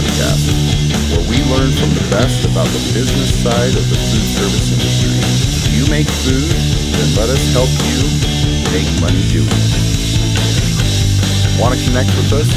podcast, where we learn from the best about the business side of the food service industry. If you make food, then let us help you make money doing it. Want to connect with us?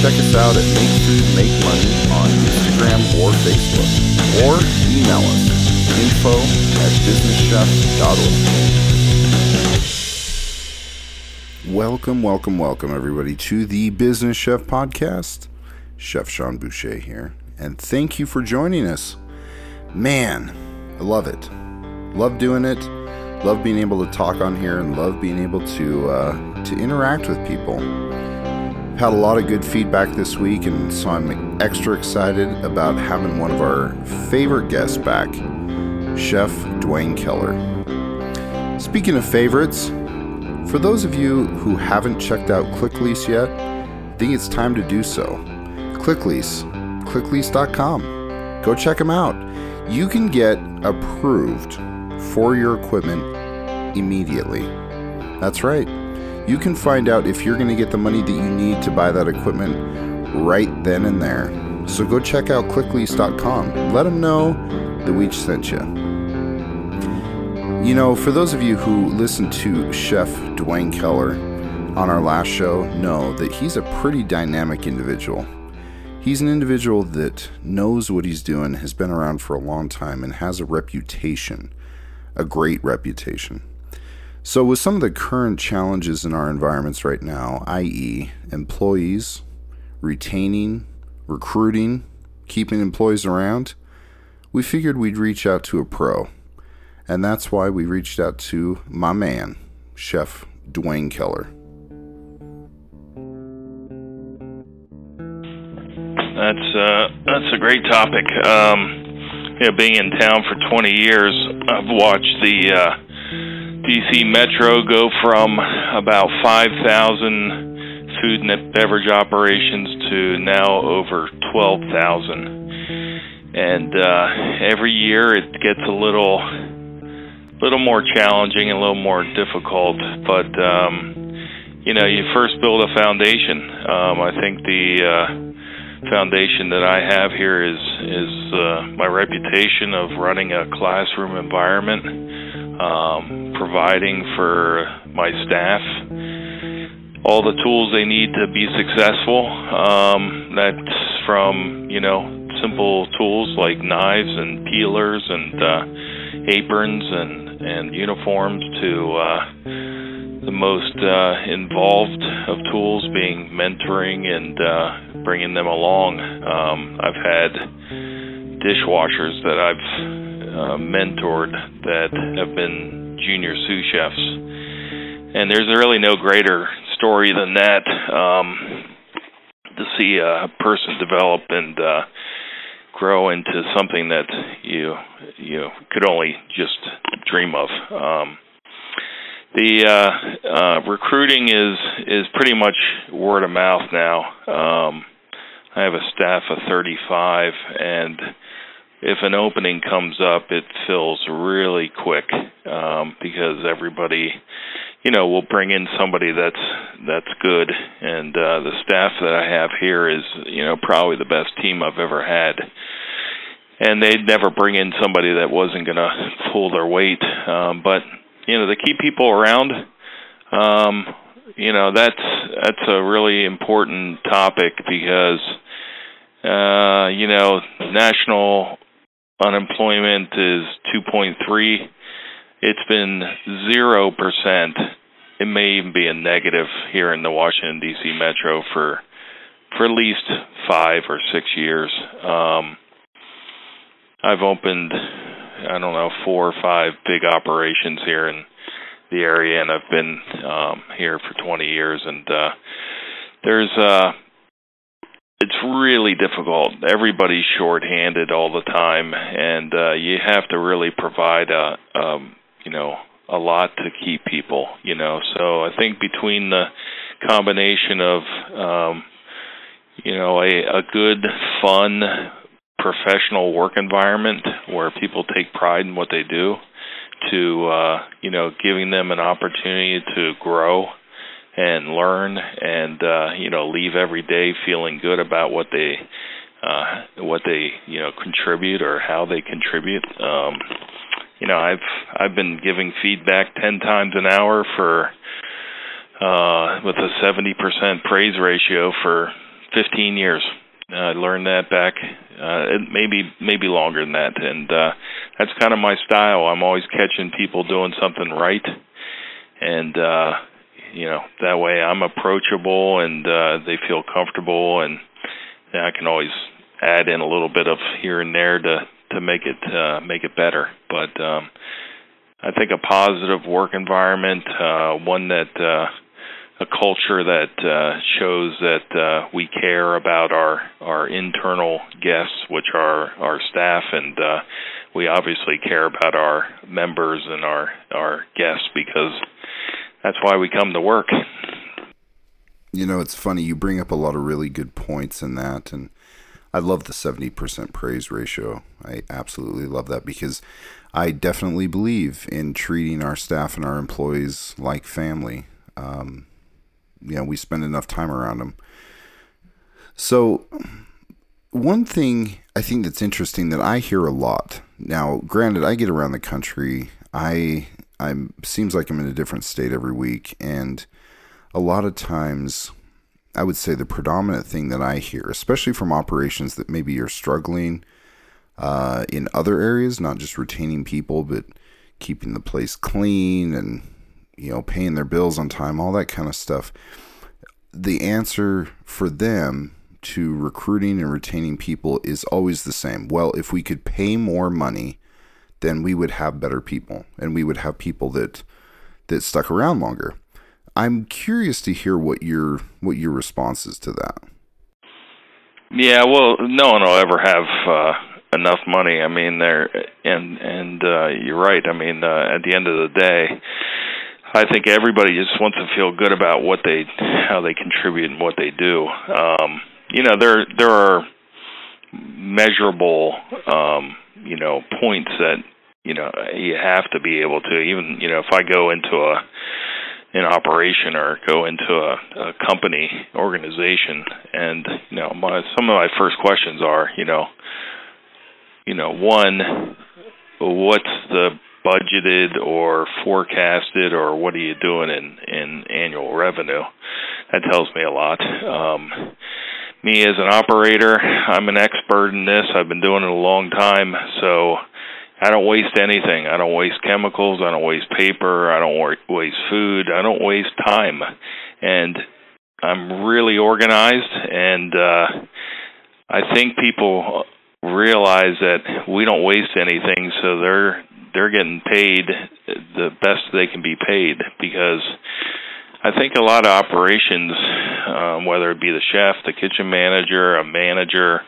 Check us out at Make Food Make Money on Instagram or Facebook, or email us info at businesschef.org. Welcome, welcome, welcome, everybody, to the Business Chef Podcast. Chef Sean Boucher here, and thank you for joining us. Man, I love it. Love doing it. Love being able to talk on here, and love being able to uh, to interact with people. Had a lot of good feedback this week, and so I'm extra excited about having one of our favorite guests back, Chef Dwayne Keller. Speaking of favorites, for those of you who haven't checked out ClickLease yet, I think it's time to do so. ClickLease, clicklease.com. Go check them out. You can get approved for your equipment immediately. That's right. You can find out if you're going to get the money that you need to buy that equipment right then and there. So go check out clicklease.com. Let them know that we sent you. You know, for those of you who listened to Chef Dwayne Keller on our last show, know that he's a pretty dynamic individual. He's an individual that knows what he's doing, has been around for a long time, and has a reputation, a great reputation. So, with some of the current challenges in our environments right now, i.e., employees, retaining, recruiting, keeping employees around, we figured we'd reach out to a pro and that's why we reached out to my man, Chef Dwayne Keller. That's uh, that's a great topic. Um, you know, being in town for 20 years, I've watched the uh, DC Metro go from about 5,000 food and beverage operations to now over 12,000. And uh, every year it gets a little little more challenging and a little more difficult. But um, you know, you first build a foundation. Um, I think the uh, foundation that I have here is is uh, my reputation of running a classroom environment, um, providing for my staff all the tools they need to be successful. Um, that's from you know simple tools like knives and peelers and uh, aprons and and uniforms to uh, the most uh, involved of tools being mentoring and uh, bringing them along. Um, I've had dishwashers that I've uh, mentored that have been junior sous chefs, and there's really no greater story than that. Um, to see a person develop and uh, grow into something that you you could only just dream of. Um, the uh, uh, recruiting is is pretty much word of mouth now. Um, I have a staff of 35, and if an opening comes up, it fills really quick um, because everybody, you know, will bring in somebody that's that's good, and uh, the staff that I have here is, you know, probably the best team I've ever had and they'd never bring in somebody that wasn't going to pull their weight. Um, but you know, to keep people around, um, you know, that's that's a really important topic because uh, you know, national unemployment is 2.3. It's been zero percent. It may even be a negative here in the Washington D.C. metro for for at least five or six years. Um, I've opened, I don't know, four or five big operations here in the area, and I've been um, here for 20 years. And uh, there's, uh, it's really difficult. Everybody's short-handed all the time, and uh, you have to really provide a, um, you know, a lot to keep people. You know, so I think between the combination of um, you know a, a good fun professional work environment where people take pride in what they do to uh, you know giving them an opportunity to grow and learn and uh, you know leave every day feeling good about what they uh, what they you know contribute or how they contribute. Um, you know, I've I've been giving feedback ten times an hour for uh, with a seventy percent praise ratio for fifteen years. I learned that back uh, maybe maybe longer than that, and uh, that's kind of my style. I'm always catching people doing something right, and uh, you know that way I'm approachable and uh, they feel comfortable, and I can always add in a little bit of here and there to to make it uh, make it better. But um, I think a positive work environment, uh, one that uh, a culture that uh, shows that uh, we care about our our internal guests, which are our staff, and uh, we obviously care about our members and our our guests because that's why we come to work. You know, it's funny you bring up a lot of really good points in that, and I love the seventy percent praise ratio. I absolutely love that because I definitely believe in treating our staff and our employees like family. Um, you know, we spend enough time around them. So, one thing I think that's interesting that I hear a lot now. Granted, I get around the country. I I'm seems like I'm in a different state every week, and a lot of times, I would say the predominant thing that I hear, especially from operations that maybe you're struggling uh, in other areas, not just retaining people, but keeping the place clean and you know, paying their bills on time, all that kind of stuff. The answer for them to recruiting and retaining people is always the same. Well, if we could pay more money, then we would have better people and we would have people that that stuck around longer. I'm curious to hear what your what your response is to that. Yeah, well, no one will ever have uh, enough money. I mean, there and and uh, you're right. I mean, uh, at the end of the day, I think everybody just wants to feel good about what they how they contribute and what they do. Um, you know, there there are measurable um, you know points that you know you have to be able to even you know if I go into a an operation or go into a, a company organization and you know my some of my first questions are you know you know one what's the budgeted or forecasted, or what are you doing in in annual revenue? That tells me a lot. Um, me as an operator, I'm an expert in this. I've been doing it a long time, so I don't waste anything. I don't waste chemicals. I don't waste paper. I don't waste food. I don't waste time, and I'm really organized. And uh, I think people realize that we don't waste anything, so they're they're getting paid the best they can be paid because I think a lot of operations, um, whether it be the chef, the kitchen manager, a manager,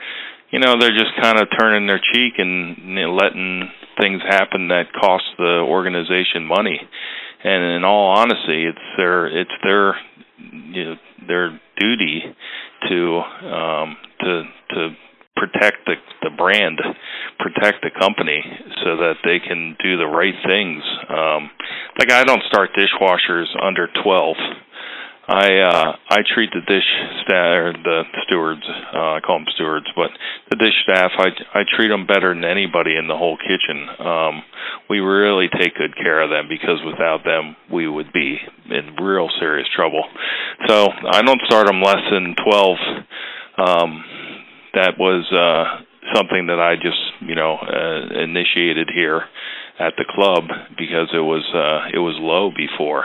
you know, they're just kind of turning their cheek and you know, letting things happen that cost the organization money. And in all honesty, it's their it's their you know, their duty to um, to to protect the the brand, protect the company, so that they can do the right things. Um, like I don't start dishwashers under twelve. I uh, I treat the dish staff or the stewards. Uh, I call them stewards, but the dish staff. I I treat them better than anybody in the whole kitchen. Um, we really take good care of them because without them, we would be in real serious trouble. So I don't start them less than twelve. Um, that was uh, something that I just you know uh, initiated here at the club because it was uh, it was low before,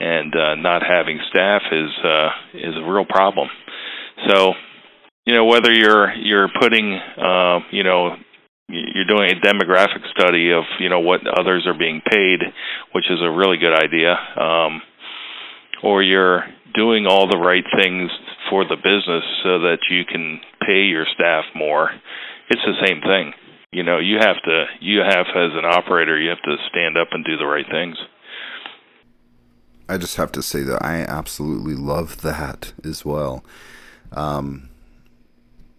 and uh, not having staff is uh, is a real problem. So, you know whether you're you're putting uh, you know you're doing a demographic study of you know what others are being paid, which is a really good idea, um, or you're doing all the right things for the business so that you can pay your staff more. It's the same thing. You know, you have to you have as an operator, you have to stand up and do the right things. I just have to say that I absolutely love that as well. Um,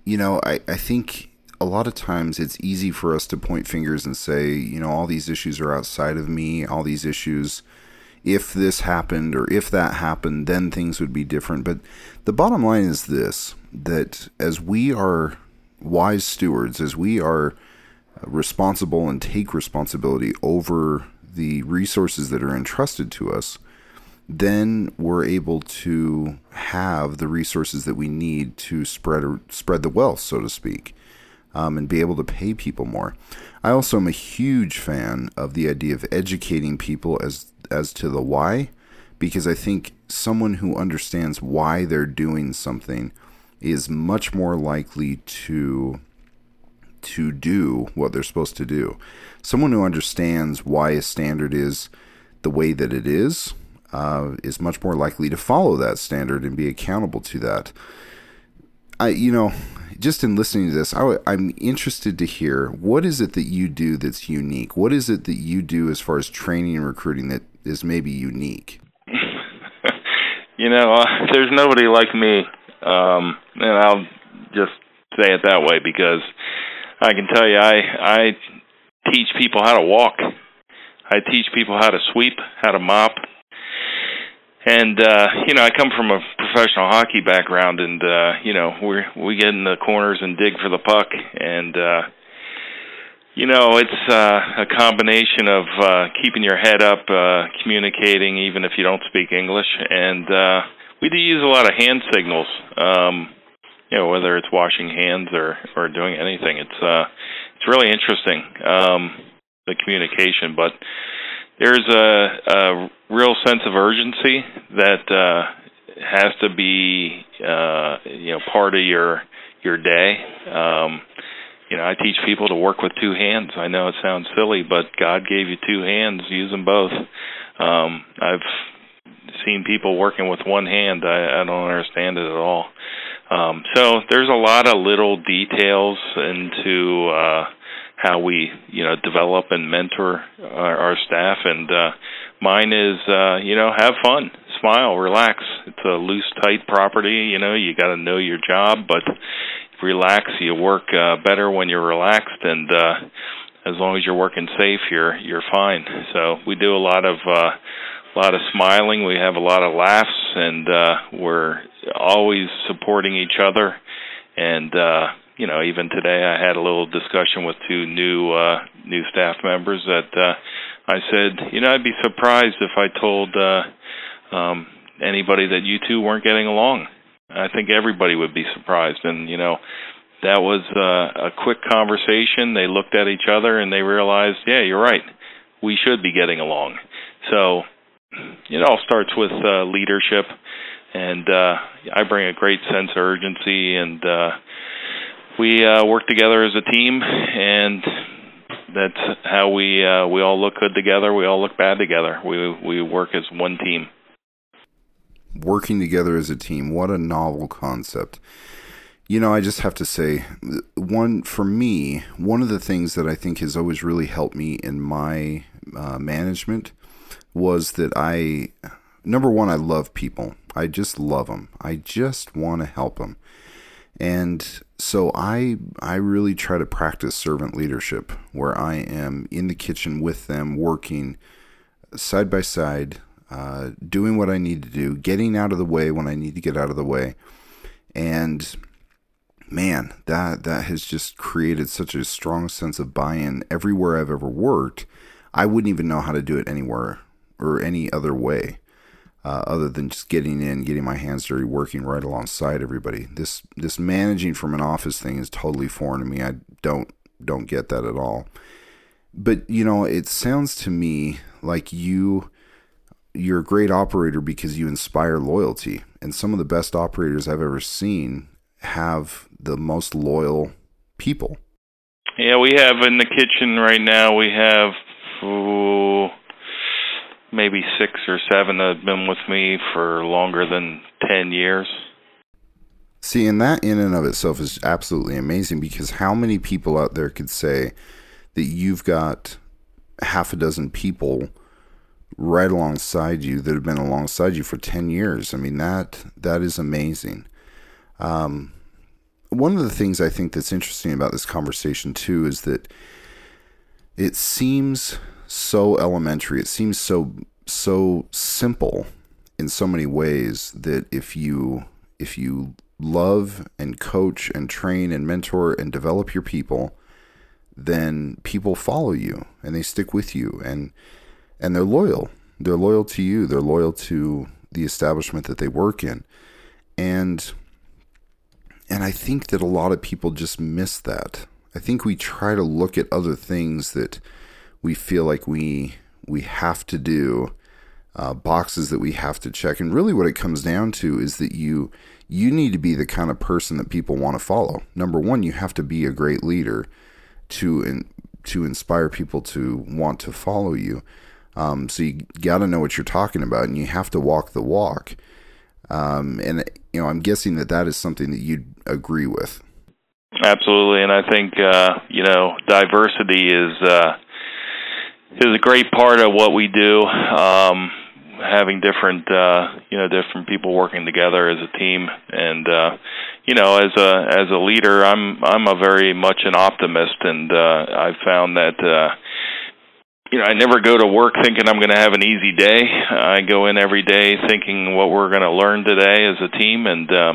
you know, I, I think a lot of times it's easy for us to point fingers and say, you know, all these issues are outside of me, all these issues if this happened or if that happened, then things would be different. But the bottom line is this that as we are wise stewards, as we are responsible and take responsibility over the resources that are entrusted to us, then we're able to have the resources that we need to spread spread the wealth, so to speak, um, and be able to pay people more. I also am a huge fan of the idea of educating people as as to the why, because I think someone who understands why they're doing something is much more likely to to do what they're supposed to do. Someone who understands why a standard is the way that it is uh, is much more likely to follow that standard and be accountable to that. I, you know, just in listening to this, I, I'm interested to hear what is it that you do that's unique. What is it that you do as far as training and recruiting that is maybe unique? you know, uh, there's nobody like me, um, and I'll just say it that way because I can tell you, I I teach people how to walk. I teach people how to sweep, how to mop, and uh, you know, I come from a professional hockey background, and uh, you know, we we get in the corners and dig for the puck, and uh, you know, it's uh, a combination of uh, keeping your head up, uh, communicating, even if you don't speak English, and uh, we do use a lot of hand signals. Um, you know, whether it's washing hands or or doing anything, it's uh, it's really interesting um, the communication, but there's a, a real sense of urgency that uh, has to be uh, you know part of your your day. Um, you know, I teach people to work with two hands. I know it sounds silly, but God gave you two hands. Use them both. Um, I've seen people working with one hand. I, I don't understand it at all. Um, so there's a lot of little details into uh, how we you know develop and mentor our, our staff and uh mine is uh you know have fun smile relax it's a loose tight property you know you got to know your job but relax you work uh better when you're relaxed and uh as long as you're working safe you're you're fine so we do a lot of uh a lot of smiling we have a lot of laughs and uh we're always supporting each other and uh you know, even today I had a little discussion with two new uh, new staff members that uh, I said, you know, I'd be surprised if I told uh, um, anybody that you two weren't getting along. I think everybody would be surprised, and you know, that was uh, a quick conversation. They looked at each other and they realized, yeah, you're right, we should be getting along. So it all starts with uh, leadership, and uh, I bring a great sense of urgency and. Uh, we uh, work together as a team, and that's how we uh, we all look good together. We all look bad together. We we work as one team. Working together as a team. What a novel concept. You know, I just have to say, one for me, one of the things that I think has always really helped me in my uh, management was that I, number one, I love people. I just love them. I just want to help them. And so I I really try to practice servant leadership where I am in the kitchen with them working side by side uh, doing what I need to do getting out of the way when I need to get out of the way and man that that has just created such a strong sense of buy-in everywhere I've ever worked I wouldn't even know how to do it anywhere or any other way uh, other than just getting in, getting my hands dirty, working right alongside everybody. This this managing from an office thing is totally foreign to me. I don't don't get that at all. But you know, it sounds to me like you you're a great operator because you inspire loyalty. And some of the best operators I've ever seen have the most loyal people. Yeah, we have in the kitchen right now. We have. Ooh, maybe six or seven that have been with me for longer than 10 years. See, and that in and of itself is absolutely amazing because how many people out there could say that you've got half a dozen people right alongside you that have been alongside you for 10 years? I mean, that that is amazing. Um, one of the things I think that's interesting about this conversation too is that it seems so elementary. It seems so so simple in so many ways that if you if you love and coach and train and mentor and develop your people, then people follow you and they stick with you and and they're loyal. They're loyal to you. They're loyal to the establishment that they work in. And and I think that a lot of people just miss that. I think we try to look at other things that we feel like we we have to do, uh, boxes that we have to check, and really what it comes down to is that you you need to be the kind of person that people want to follow. Number one, you have to be a great leader to in, to inspire people to want to follow you. Um, so you got to know what you're talking about, and you have to walk the walk. Um, and you know, I'm guessing that that is something that you'd agree with. Absolutely, and I think uh, you know diversity is uh, is a great part of what we do. Um, having different uh, you know different people working together as a team, and uh, you know as a as a leader, I'm I'm a very much an optimist, and uh, I've found that. Uh, you know, I never go to work thinking I'm going to have an easy day. I go in every day thinking what we're going to learn today as a team, and uh,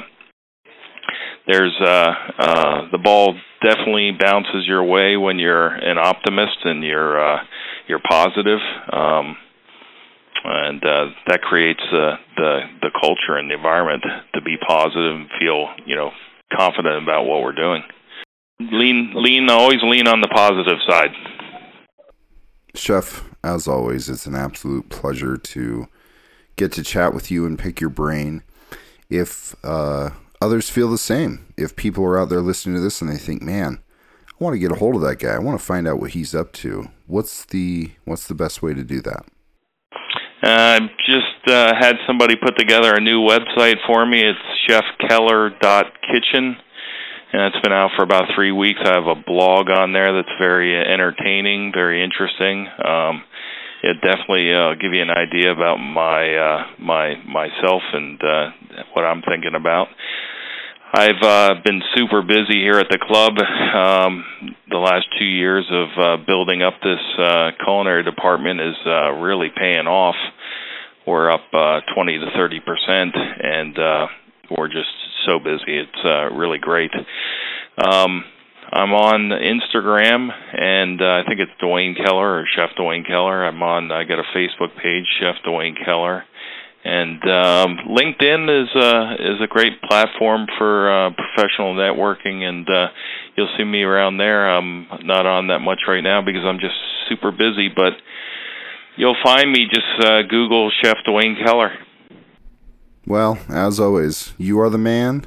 there's uh, uh, the ball definitely bounces your way when you're an optimist and you're uh, you're positive, um, and uh, that creates uh, the the culture and the environment to be positive and feel you know confident about what we're doing. Lean, lean, always lean on the positive side. Chef, as always, it's an absolute pleasure to get to chat with you and pick your brain. If uh, others feel the same. If people are out there listening to this and they think, "Man, I want to get a hold of that guy. I want to find out what he's up to." What's the what's the best way to do that? I uh, just uh, had somebody put together a new website for me. It's chefkeller.kitchen, and it's been out for about three weeks. I have a blog on there that's very entertaining, very interesting. Um, it definitely uh, give you an idea about my uh, my myself and uh, what I'm thinking about. I've uh, been super busy here at the club um, the last two years of uh, building up this uh, culinary department is uh, really paying off. We're up uh, 20 to 30 percent, and uh, we're just so busy. It's uh, really great. Um, I'm on Instagram, and uh, I think it's Dwayne Keller or Chef Dwayne Keller. I'm on. I got a Facebook page, Chef Dwayne Keller, and um, LinkedIn is uh, is a great platform for uh, professional networking, and uh, you'll see me around there. I'm not on that much right now because I'm just super busy, but you'll find me. Just uh, Google Chef Dwayne Keller. Well, as always, you are the man,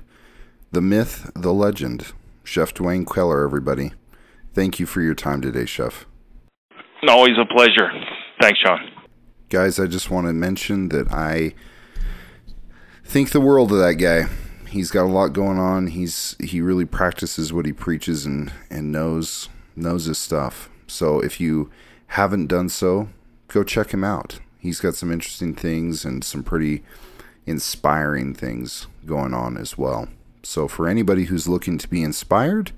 the myth, the legend. Chef Dwayne Keller, everybody. Thank you for your time today, Chef. Always a pleasure. Thanks, Sean. Guys, I just want to mention that I think the world of that guy. He's got a lot going on. He's he really practices what he preaches and and knows knows his stuff. So if you haven't done so, go check him out. He's got some interesting things and some pretty inspiring things going on as well. So, for anybody who's looking to be inspired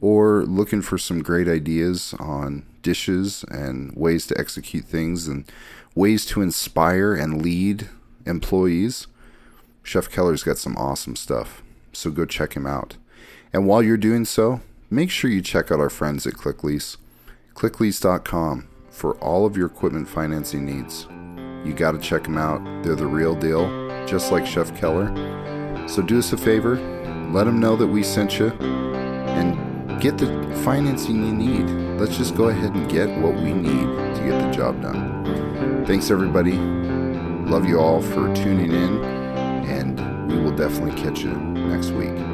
or looking for some great ideas on dishes and ways to execute things and ways to inspire and lead employees, Chef Keller's got some awesome stuff. So, go check him out. And while you're doing so, make sure you check out our friends at ClickLease. ClickLease.com for all of your equipment financing needs. You got to check them out. They're the real deal, just like Chef Keller. So do us a favor, let them know that we sent you, and get the financing you need. Let's just go ahead and get what we need to get the job done. Thanks, everybody. Love you all for tuning in, and we will definitely catch you next week.